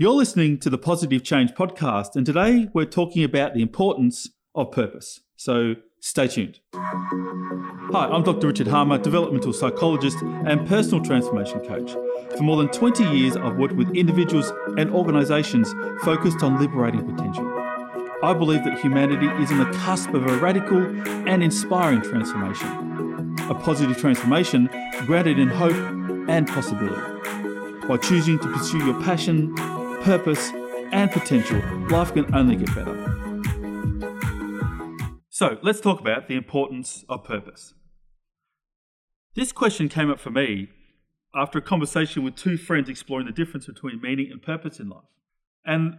You're listening to the Positive Change podcast, and today we're talking about the importance of purpose. So stay tuned. Hi, I'm Dr. Richard Harmer, developmental psychologist and personal transformation coach. For more than 20 years, I've worked with individuals and organisations focused on liberating potential. I believe that humanity is on the cusp of a radical and inspiring transformation. A positive transformation grounded in hope and possibility. By choosing to pursue your passion, purpose, and potential, life can only get better. So, let's talk about the importance of purpose. This question came up for me after a conversation with two friends exploring the difference between meaning and purpose in life. And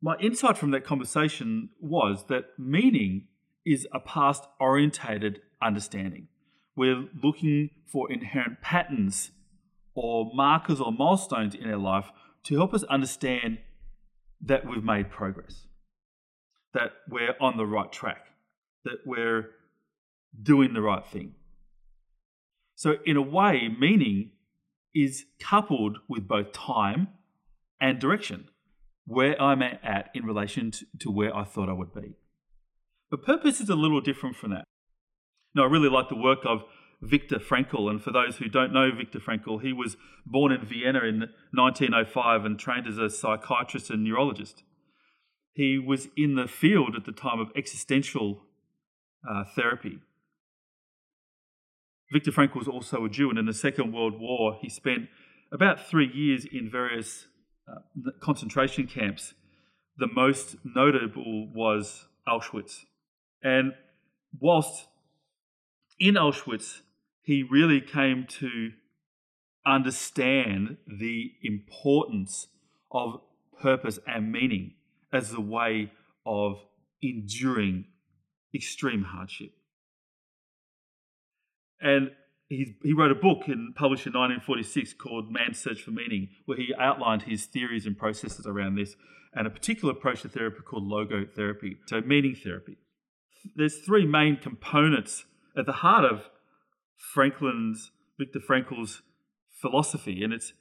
my insight from that conversation was that meaning is a past orientated understanding. We're looking for inherent patterns or markers or milestones in our life to help us understand that we've made progress, that we're on the right track, that we're doing the right thing. So, in a way, meaning is coupled with both time and direction, where I'm at in relation to where I thought I would be. But purpose is a little different from that. Now, I really like the work of Viktor Frankl. And for those who don't know Viktor Frankl, he was born in Vienna in 1905 and trained as a psychiatrist and neurologist. He was in the field at the time of existential uh, therapy. Viktor Frankl was also a Jew, and in the Second World War, he spent about three years in various uh, concentration camps. The most notable was Auschwitz. And whilst in Auschwitz, he really came to understand the importance of purpose and meaning as the way of enduring extreme hardship. And he, he wrote a book and published in 1946 called Man's Search for Meaning, where he outlined his theories and processes around this and a particular approach to therapy called logotherapy, so meaning therapy. There's three main components at the heart of Franklin's, Viktor Frankl's philosophy. And it's,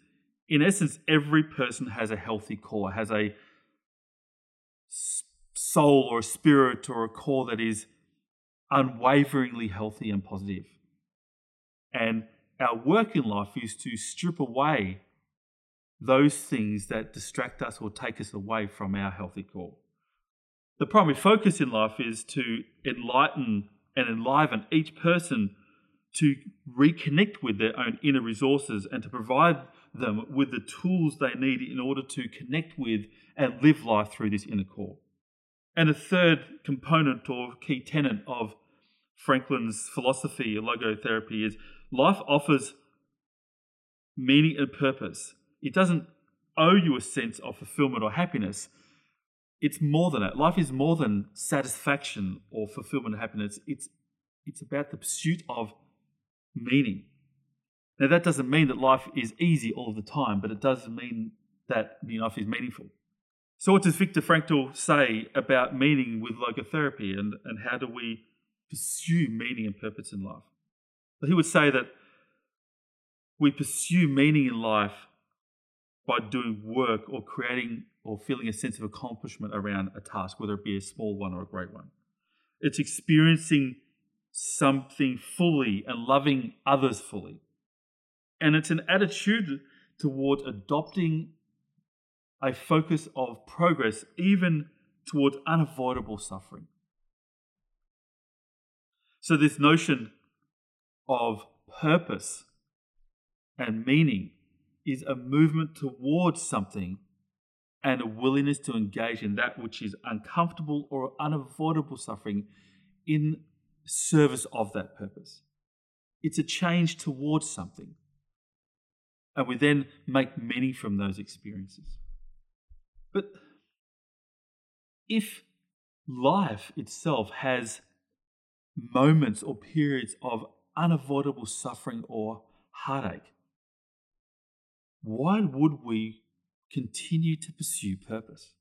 in essence, every person has a healthy core, has a soul or a spirit or a core that is unwaveringly healthy and positive. And our work in life is to strip away those things that distract us or take us away from our healthy core. The primary focus in life is to enlighten and enliven each person to reconnect with their own inner resources and to provide them with the tools they need in order to connect with and live life through this inner core. And a third component or key tenet of Franklin's philosophy logotherapy is life offers meaning and purpose. It doesn't owe you a sense of fulfillment or happiness. It's more than that. Life is more than satisfaction or fulfillment and happiness. It's it's about the pursuit of meaning. Now, that doesn't mean that life is easy all the time, but it does mean that life is meaningful. So, what does Viktor Frankl say about meaning with logotherapy and, and how do we pursue meaning and purpose in life? Well, he would say that we pursue meaning in life by doing work or creating or feeling a sense of accomplishment around a task, whether it be a small one or a great one. It's experiencing something fully and loving others fully. And it's an attitude toward adopting a focus of progress, even towards unavoidable suffering. So, this notion of purpose and meaning is a movement towards something and a willingness to engage in that which is uncomfortable or unavoidable suffering in service of that purpose. It's a change towards something. And we then make many from those experiences. But if life itself has moments or periods of unavoidable suffering or heartache, why would we continue to pursue purpose?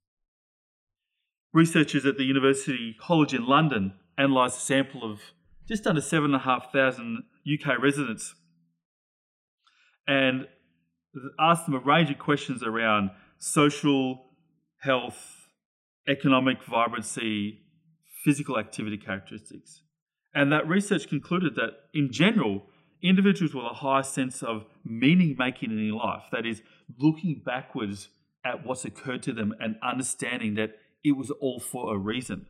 Researchers at the University College in London analysed a sample of just under 7,500 UK residents and asked them a range of questions around social, health, economic vibrancy, physical activity characteristics. And that research concluded that, in general, individuals with a high sense of meaning making in life, that is, looking backwards at what's occurred to them and understanding that it was all for a reason,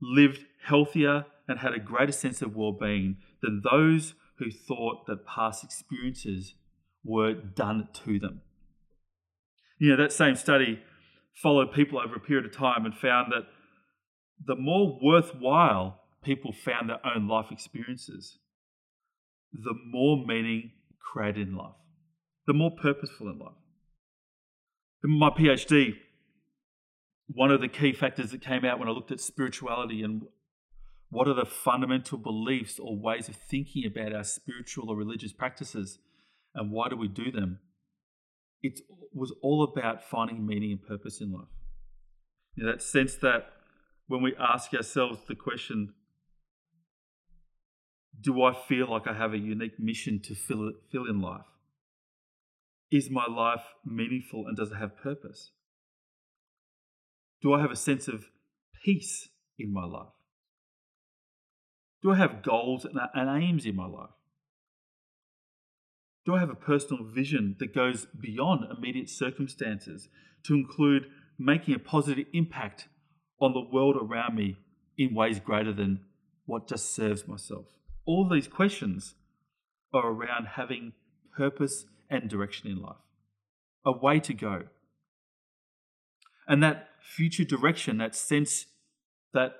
lived healthier and had a greater sense of well being than those who thought that past experiences were done to them. You know, that same study followed people over a period of time and found that the more worthwhile people found their own life experiences, the more meaning created in life, the more purposeful in life. In my PhD, one of the key factors that came out when I looked at spirituality and what are the fundamental beliefs or ways of thinking about our spiritual or religious practices and why do we do them? It was all about finding meaning and purpose in life. You know, that sense that when we ask ourselves the question, do I feel like I have a unique mission to fill, fill in life? Is my life meaningful and does it have purpose? Do I have a sense of peace in my life? Do I have goals and, aims in my life? Do I have a personal vision that goes beyond immediate circumstances to include making a positive impact on the world around me in ways greater than what just serves myself? All these questions are around having purpose and direction in life, a way to go. And that future direction, that sense that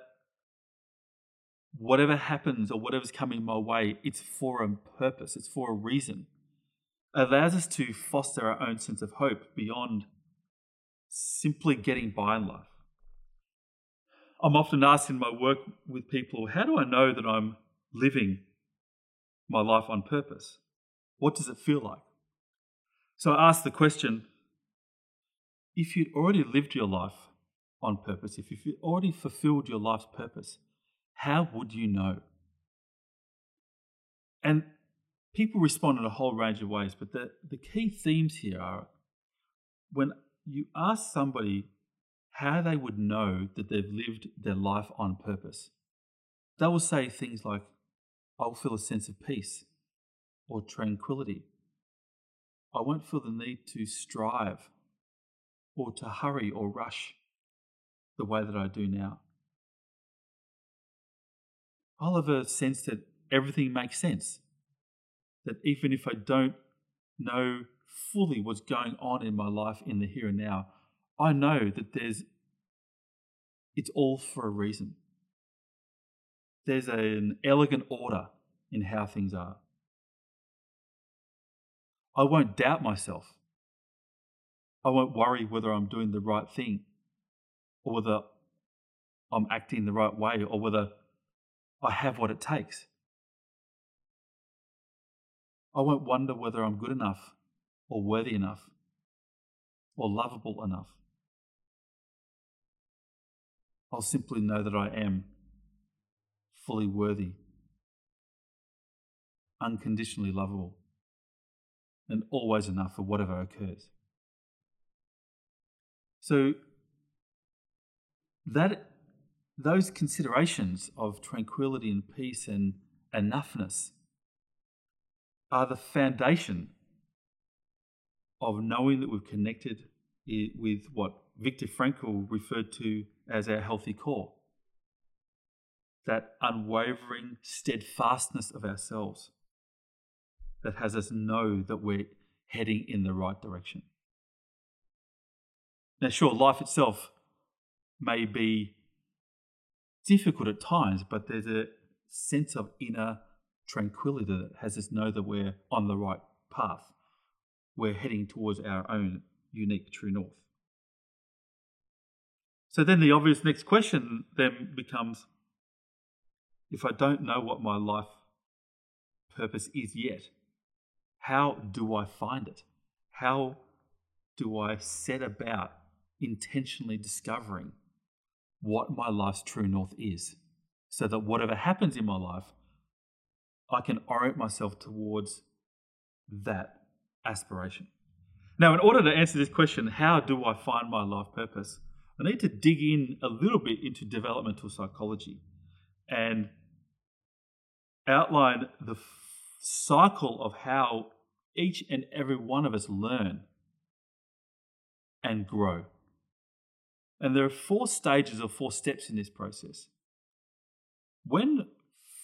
whatever happens or whatever's coming my way, it's for a purpose, it's for a reason, allows us to foster our own sense of hope beyond simply getting by in life. I'm often asked in my work with people, how do I know that I'm living my life on purpose? What does it feel like? So I ask the question if you'd already lived your life on purpose, if you've already fulfilled your life's purpose, how would you know? And people respond in a whole range of ways, but the, the key themes here are when you ask somebody how they would know that they've lived their life on purpose, they will say things like, I'll feel a sense of peace or tranquility. I won't feel the need to strive or to hurry or rush the way that I do now. I'll have a sense that everything makes sense. That even if I don't know fully what's going on in my life in the here and now, I know that there's it's all for a reason. There's an elegant order in how things are. I won't doubt myself. I won't worry whether I'm doing the right thing or whether I'm acting the right way or whether I have what it takes. I won't wonder whether I'm good enough or worthy enough or lovable enough. I'll simply know that I am fully worthy, unconditionally lovable, and always enough for whatever occurs. So, that those considerations of tranquility and peace and enoughness are the foundation of knowing that we've connected with what Viktor Frankl referred to as our healthy core. That unwavering steadfastness of ourselves that has us know that we're heading in the right direction. Now, sure, life itself may be difficult at times, but there's a sense of inner tranquility that has us know that we're on the right path. We're heading towards our own unique true north. So then the obvious next question then becomes if I don't know what my life purpose is yet, how do I find it? How do I set about intentionally discovering what my life's true north is so that whatever happens in my life, I can orient myself towards that aspiration. Now, in order to answer this question, how do I find my life purpose? I need to dig in a little bit into developmental psychology and outline the f- cycle of how each and every one of us learn and grow. And there are four stages or four steps in this process. When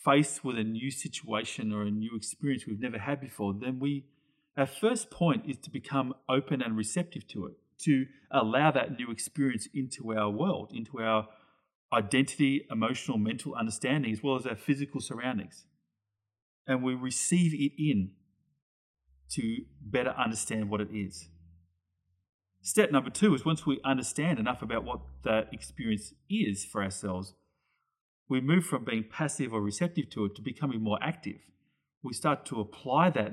faced with a new situation or a new experience we've never had before, then we our first point is to become open and receptive to it, to allow that new experience into our world, into our identity, emotional, mental understanding, as well as our physical surroundings. And we receive it in to better understand what it is. Step number two is once we understand enough about what that experience is for ourselves, we move from being passive or receptive to it to becoming more active. We start to apply that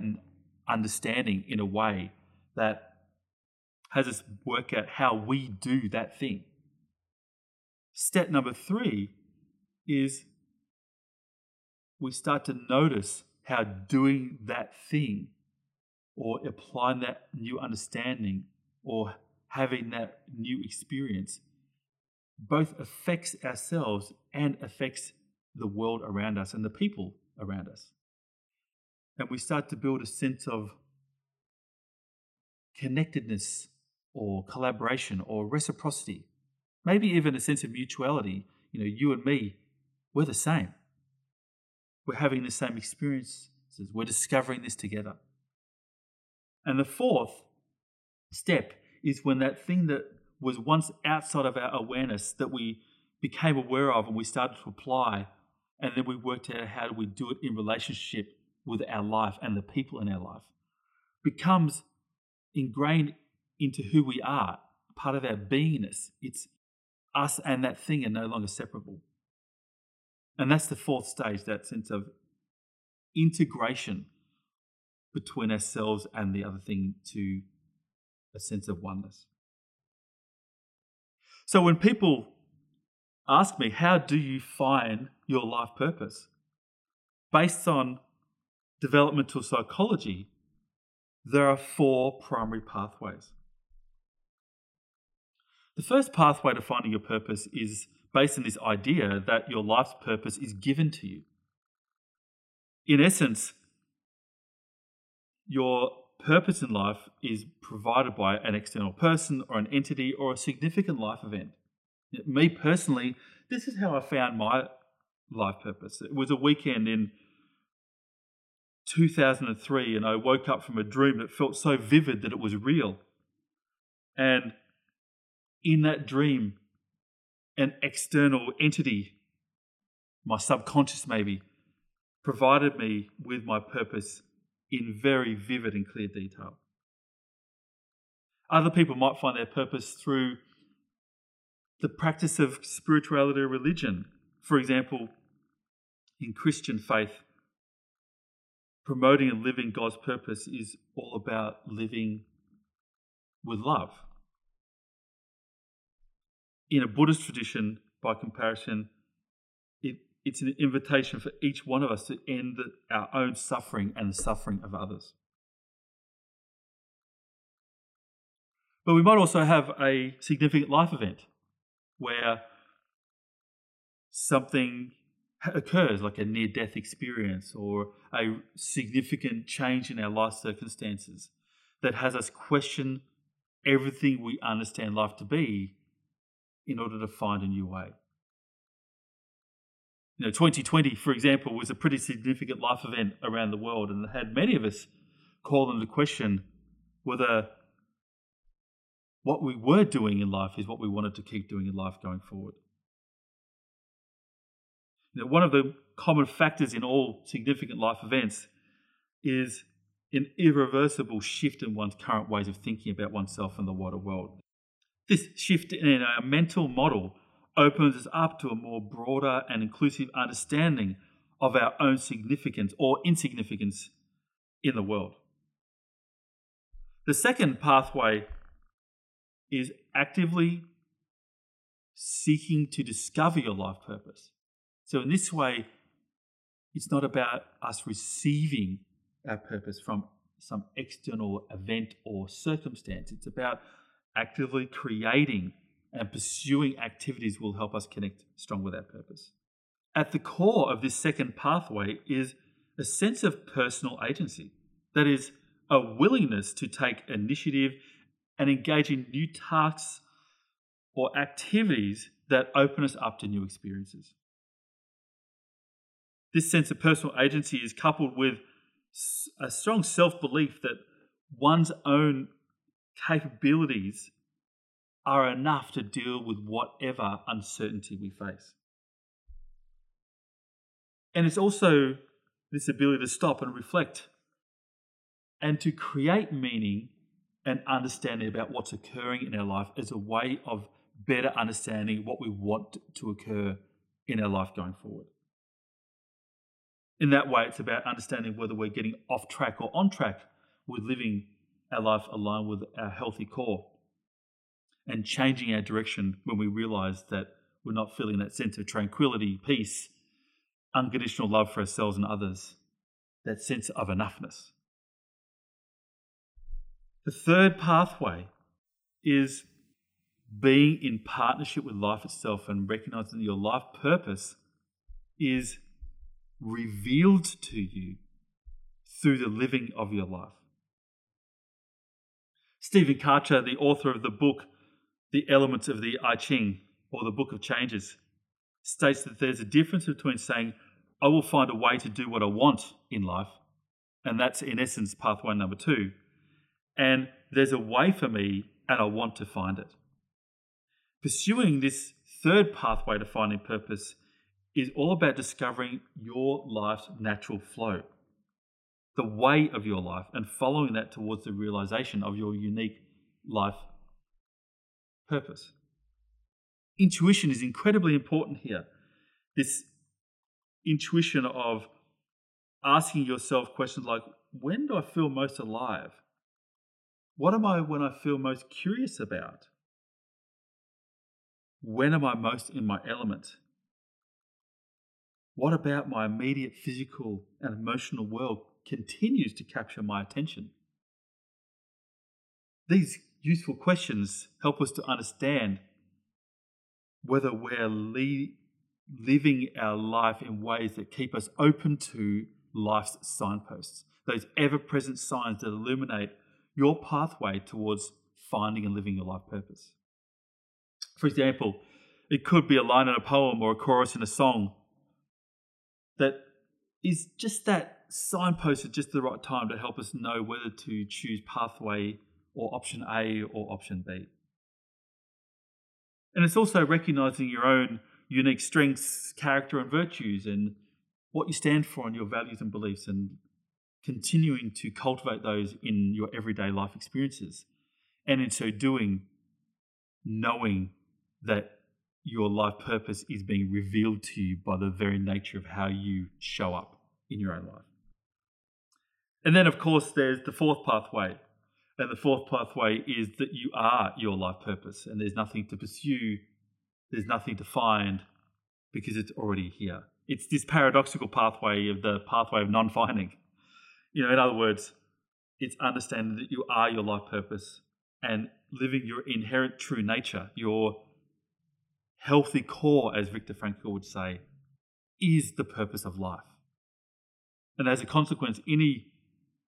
understanding in a way that has us work out how we do that thing. Step number three is we start to notice how doing that thing or applying that new understanding or having that new experience both affects ourselves and affects the world around us and the people around us. And we start to build a sense of connectedness or collaboration or reciprocity, maybe even a sense of mutuality. You know, you and me, we're the same. We're having the same experiences. We're discovering this together. And the fourth step is when that thing that was once outside of our awareness that we became aware of and we started to apply, and then we worked out how do we do it in relationship with our life and the people in our life, becomes ingrained into who we are, part of our beingness. It's us and that thing are no longer separable. And that's the fourth stage, that sense of integration between ourselves and the other thing to a sense of oneness. So when people ask me, How do you find your life purpose? Based on developmental psychology, there are four primary pathways. The first pathway to finding your purpose is based on this idea that your life's purpose is given to you. In essence, your purpose in life is provided by an external person or an entity or a significant life event. Me personally, this is how I found my life purpose. It was a weekend in 2003 and I woke up from a dream that felt so vivid that it was real. And in that dream, an external entity, my subconscious maybe, provided me with my purpose in very vivid and clear detail. Other people might find their purpose through the practice of spirituality or religion. For example, in Christian faith, promoting and living God's purpose is all about living with love. In a Buddhist tradition, by comparison, it, it's an invitation for each one of us to end our own suffering and the suffering of others. But we might also have a significant life event where something occurs, like a near death experience or a significant change in our life circumstances that has us question everything we understand life to be in order to find a new way. You know, 2020, for example, was a pretty significant life event around the world and had many of us call into question whether what we were doing in life is what we wanted to keep doing in life going forward. You know, one of the common factors in all significant life events is an irreversible shift in one's current ways of thinking about oneself and the wider world. This shift in our mental model opens us up to a more broader and inclusive understanding of our own significance or insignificance in the world. The second pathway is actively seeking to discover your life purpose. So, in this way, it's not about us receiving our purpose from some external event or circumstance. It's about actively creating and pursuing activities will help us connect strong with our purpose. At the core of this second pathway is a sense of personal agency. That is, a willingness to take initiative and engage in new tasks or activities that open us up to new experiences. This sense of personal agency is coupled with a strong self belief that one's own capabilities are enough to deal with whatever uncertainty we face. And it's also this ability to stop and reflect and to create meaning and understanding about what's occurring in our life as a way of better understanding what we want to occur in our life going forward. In that way, it's about understanding whether we're getting off track or on track with living our life aligned with our healthy core and changing our direction when we realize that we're not feeling that sense of tranquility, peace, unconditional love for ourselves and others, that sense of enoughness. The third pathway is being in partnership with life itself and recognizing that your life purpose is revealed to you through the living of your life. Stephen Karcher, the author of the book The Elements of the I Ching, or the Book of Changes, states that there's a difference between saying, I will find a way to do what I want in life, and that's in essence pathway number two, and there's a way for me, and I want to find it. Pursuing this third pathway to finding purpose is all about discovering your life's natural flow, the way of your life, and following that towards the realization of your unique life purpose. Intuition is incredibly important here. This intuition of asking yourself questions like when do I feel most alive? What am I when I feel most curious about? When am I most in my element? What about my immediate physical and emotional world continues to capture my attention? These useful questions help us to understand whether we're le- living our life in ways that keep us open to life's signposts, those ever present signs that illuminate your pathway towards finding and living your life purpose. For example, it could be a line in a poem or a chorus in a song that is just that signpost at just the right time to help us know whether to choose pathway or option A or option B. And it's also recognizing your own unique strengths, character, and virtues, and what you stand for and your values and beliefs, and continuing to cultivate those in your everyday life experiences. And in so doing, knowing that your life purpose is being revealed to you by the very nature of how you show up in your own life. And then, of course, there's the fourth pathway. And the fourth pathway is that you are your life purpose, and there's nothing to pursue, there's nothing to find because it's already here. It's this paradoxical pathway of the pathway of non finding. You know, in other words, it's understanding that you are your life purpose and living your inherent true nature, your healthy core, as Viktor Frankl would say, is the purpose of life. And as a consequence, any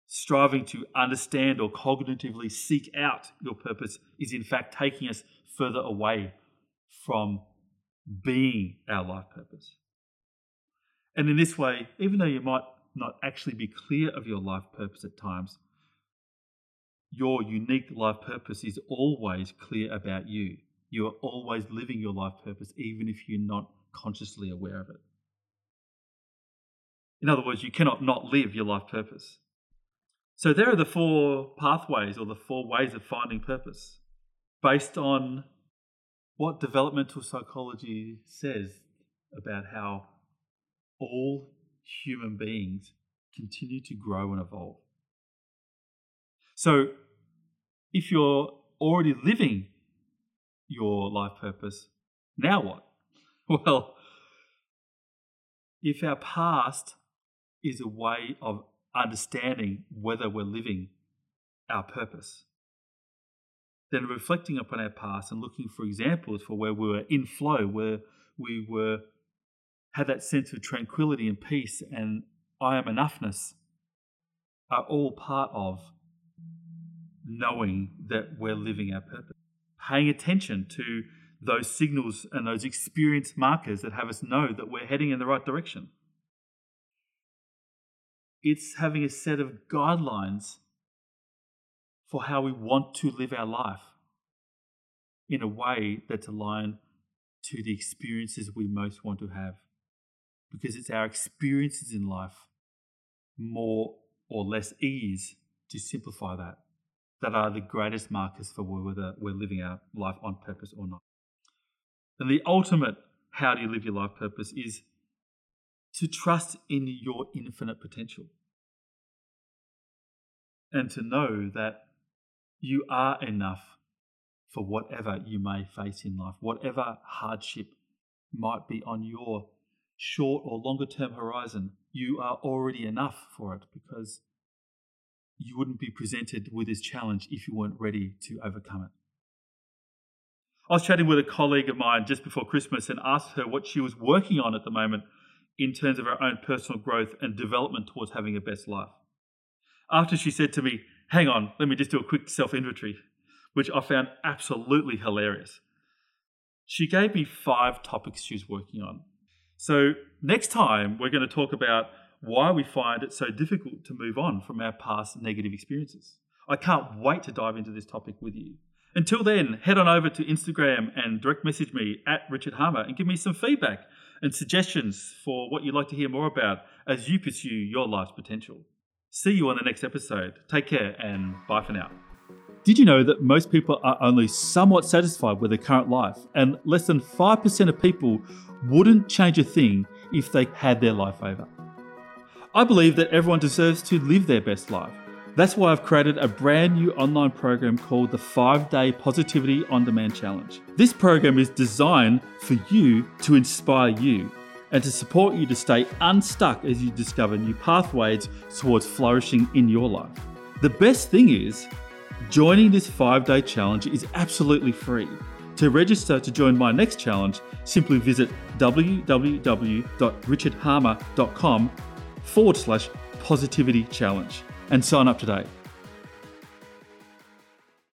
striving to understand or cognitively seek out your purpose is in fact taking us further away from being our life purpose. And in this way, even though you might not actually be clear of your life purpose at times, your unique life purpose is always clear about you. You are always living your life purpose, even if you're not consciously aware of it. In other words, you cannot not live your life purpose. So, there are the four pathways or the four ways of finding purpose based on what developmental psychology says about how all human beings continue to grow and evolve. So, if you're already living your life purpose, now what? Well, if our past is a way of understanding whether we're living our purpose. Then reflecting upon our past and looking for examples for where we were in flow, where we were had that sense of tranquility and peace and I am enoughness are all part of knowing that we're living our purpose. Paying attention to those signals and those experience markers that have us know that we're heading in the right direction. It's having a set of guidelines for how we want to live our life in a way that's aligned to the experiences we most want to have. Because it's our experiences in life, more or less ease to simplify that, that are the greatest markers for whether we're living our life on purpose or not. And the ultimate how do you live your life purpose is to trust in your infinite potential and to know that you are enough for whatever you may face in life, whatever hardship might be on your short or longer term horizon, you are already enough for it because you wouldn't be presented with this challenge if you weren't ready to overcome it. I was chatting with a colleague of mine just before Christmas and asked her what she was working on at the moment in terms of her own personal growth and development towards having a best life. After she said to me, Hang on, let me just do a quick self inventory, which I found absolutely hilarious. She gave me five topics she's working on. So, next time, we're going to talk about why we find it so difficult to move on from our past negative experiences. I can't wait to dive into this topic with you. Until then, head on over to Instagram and direct message me at Richard Harmer and give me some feedback and suggestions for what you'd like to hear more about as you pursue your life's potential. See you on the next episode. Take care and bye for now. Did you know that most people are only somewhat satisfied with their current life, and less than 5% of people wouldn't change a thing if they had their life over? I believe that everyone deserves to live their best life. That's why I've created a brand new online program called the 5 Day Positivity On Demand Challenge. This program is designed for you to inspire you and to support you to stay unstuck as you discover new pathways towards flourishing in your life. The best thing is, joining this 5 day challenge is absolutely free. To register to join my next challenge, simply visit www.richardharmer.com forward slash positivity challenge and sign up today.